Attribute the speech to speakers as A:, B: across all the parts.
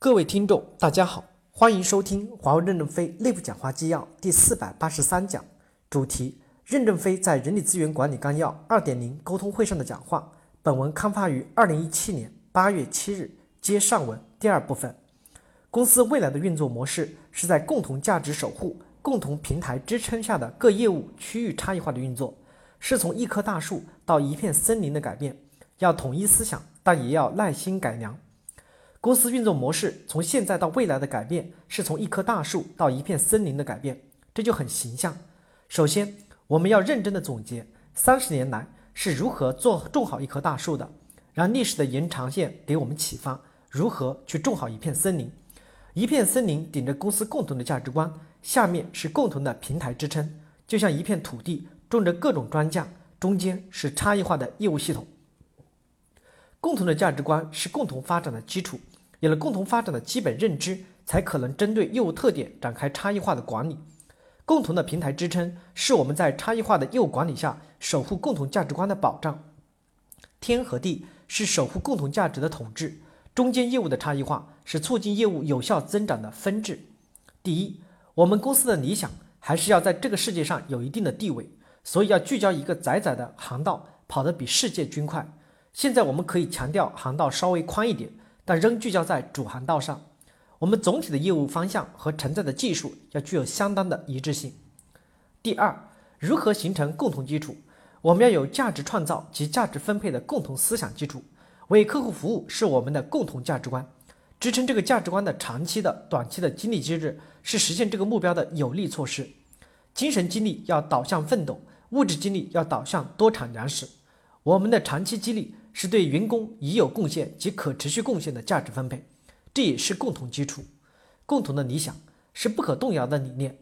A: 各位听众，大家好，欢迎收听华为任正非内部讲话纪要第四百八十三讲，主题：任正非在人力资源管理纲要二点零沟通会上的讲话。本文刊发于二零一七年八月七日，接上文第二部分。公司未来的运作模式是在共同价值守护、共同平台支撑下的各业务区域差异化的运作，是从一棵大树到一片森林的改变。要统一思想，但也要耐心改良。公司运作模式从现在到未来的改变，是从一棵大树到一片森林的改变，这就很形象。首先，我们要认真的总结三十年来是如何做种好一棵大树的，让历史的延长线给我们启发如何去种好一片森林。一片森林顶着公司共同的价值观，下面是共同的平台支撑，就像一片土地种着各种庄稼，中间是差异化的业务系统。共同的价值观是共同发展的基础，有了共同发展的基本认知，才可能针对业务特点展开差异化的管理。共同的平台支撑是我们在差异化的业务管理下守护共同价值观的保障。天和地是守护共同价值的统治，中间业务的差异化是促进业务有效增长的分治。第一，我们公司的理想还是要在这个世界上有一定的地位，所以要聚焦一个窄窄的航道，跑得比世界均快。现在我们可以强调航道稍微宽一点，但仍聚焦在主航道上。我们总体的业务方向和承载的技术要具有相当的一致性。第二，如何形成共同基础？我们要有价值创造及价值分配的共同思想基础。为客户服务是我们的共同价值观，支撑这个价值观的长期的、短期的激励机制是实现这个目标的有力措施。精神激励要导向奋斗，物质激励要导向多产粮食。我们的长期激励。是对员工已有贡献及可持续贡献的价值分配，这也是共同基础。共同的理想是不可动摇的理念。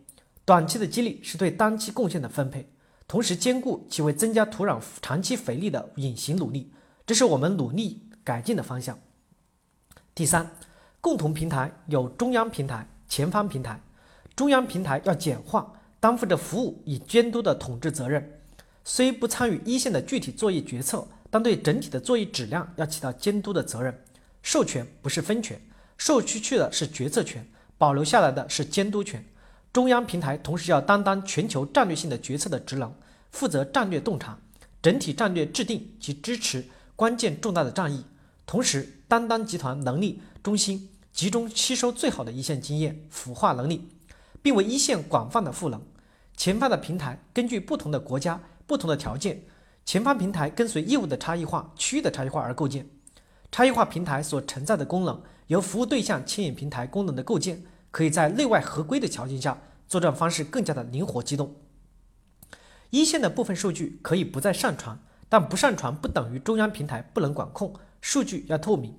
A: 短期的激励是对当期贡献的分配，同时兼顾其为增加土壤长期肥力的隐形努力，这是我们努力改进的方向。第三，共同平台有中央平台、前方平台。中央平台要简化，担负着服务与监督的统治责任，虽不参与一线的具体作业决策。但对整体的作业质量要起到监督的责任，授权不是分权，授出去的是决策权，保留下来的是监督权。中央平台同时要担当全球战略性的决策的职能，负责战略洞察、整体战略制定及支持关键重大的战役，同时担当集团能力中心，集中吸收最好的一线经验，孵化能力，并为一线广泛的赋能。前方的平台根据不同的国家、不同的条件。前方平台跟随业务的差异化、区域的差异化而构建，差异化平台所承载的功能由服务对象牵引平台功能的构建，可以在内外合规的条件下，作战方式更加的灵活机动。一线的部分数据可以不再上传，但不上传不等于中央平台不能管控，数据要透明，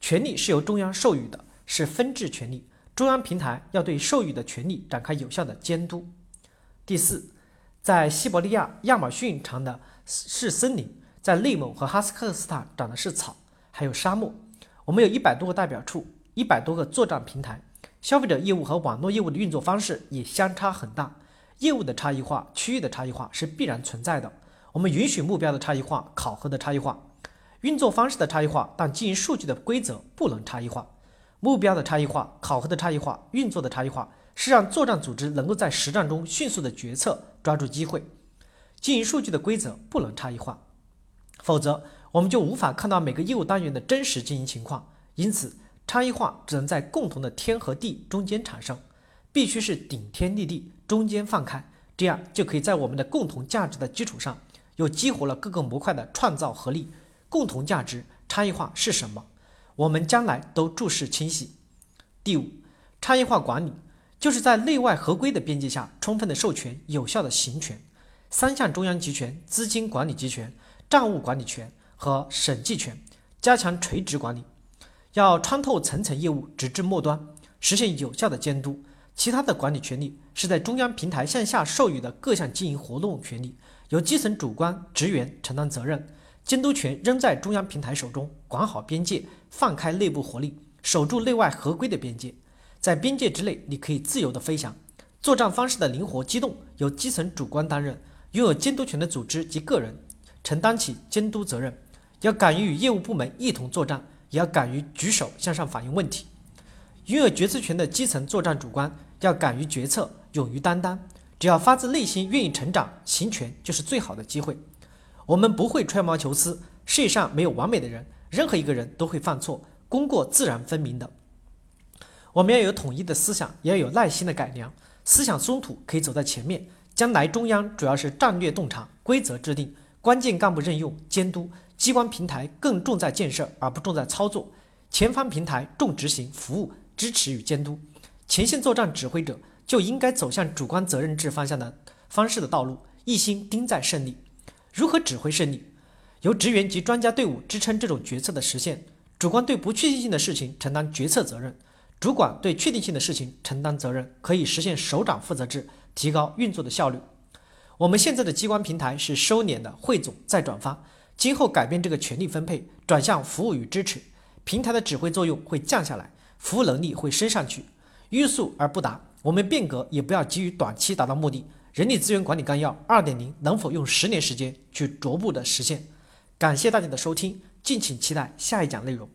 A: 权利是由中央授予的，是分治权利，中央平台要对授予的权利展开有效的监督。第四，在西伯利亚亚马逊长的。是森林，在内蒙和哈萨克斯坦长的是草，还有沙漠。我们有一百多个代表处，一百多个作战平台，消费者业务和网络业务的运作方式也相差很大。业务的差异化、区域的差异化是必然存在的。我们允许目标的差异化、考核的差异化、运作方式的差异化，但经营数据的规则不能差异化。目标的差异化、考核的差异化、运作的差异化，是让作战组织能够在实战中迅速的决策，抓住机会。经营数据的规则不能差异化，否则我们就无法看到每个业务单元的真实经营情况。因此，差异化只能在共同的天和地中间产生，必须是顶天立地，中间放开，这样就可以在我们的共同价值的基础上，又激活了各个模块的创造合力。共同价值差异化是什么？我们将来都注视清晰。第五，差异化管理就是在内外合规的边界下，充分的授权，有效的行权。三项中央集权：资金管理集权、账务管理权和审计权，加强垂直管理，要穿透层层业务，直至末端，实现有效的监督。其他的管理权利是在中央平台向下授予的各项经营活动权利，由基层主管职员承担责任。监督权仍在中央平台手中，管好边界，放开内部活力，守住内外合规的边界，在边界之内，你可以自由的飞翔。作战方式的灵活机动，由基层主观担任。拥有监督权的组织及个人承担起监督责任，要敢于与业务部门一同作战，也要敢于举手向上反映问题。拥有决策权的基层作战主观要敢于决策，勇于担当。只要发自内心愿意成长，行权就是最好的机会。我们不会吹毛求疵，世界上没有完美的人，任何一个人都会犯错，功过自然分明的。我们要有统一的思想，也要有耐心的改良。思想松土可以走在前面，将来中央主要是战略洞察、规则制定，关键干部任用、监督。机关平台更重在建设，而不重在操作；前方平台重执行、服务、支持与监督。前线作战指挥者就应该走向主观责任制方向的方式的道路，一心盯在胜利。如何指挥胜利？由职员及专家队伍支撑这种决策的实现。主观对不确定性的事情承担决策责任，主管对确定性的事情承担责任，可以实现首长负责制，提高运作的效率。我们现在的机关平台是收敛的汇总再转发。今后改变这个权力分配，转向服务与支持，平台的指挥作用会降下来，服务能力会升上去。欲速而不达，我们变革也不要急于短期达到目的。人力资源管理纲要二点零能否用十年时间去逐步的实现？感谢大家的收听，敬请期待下一讲内容。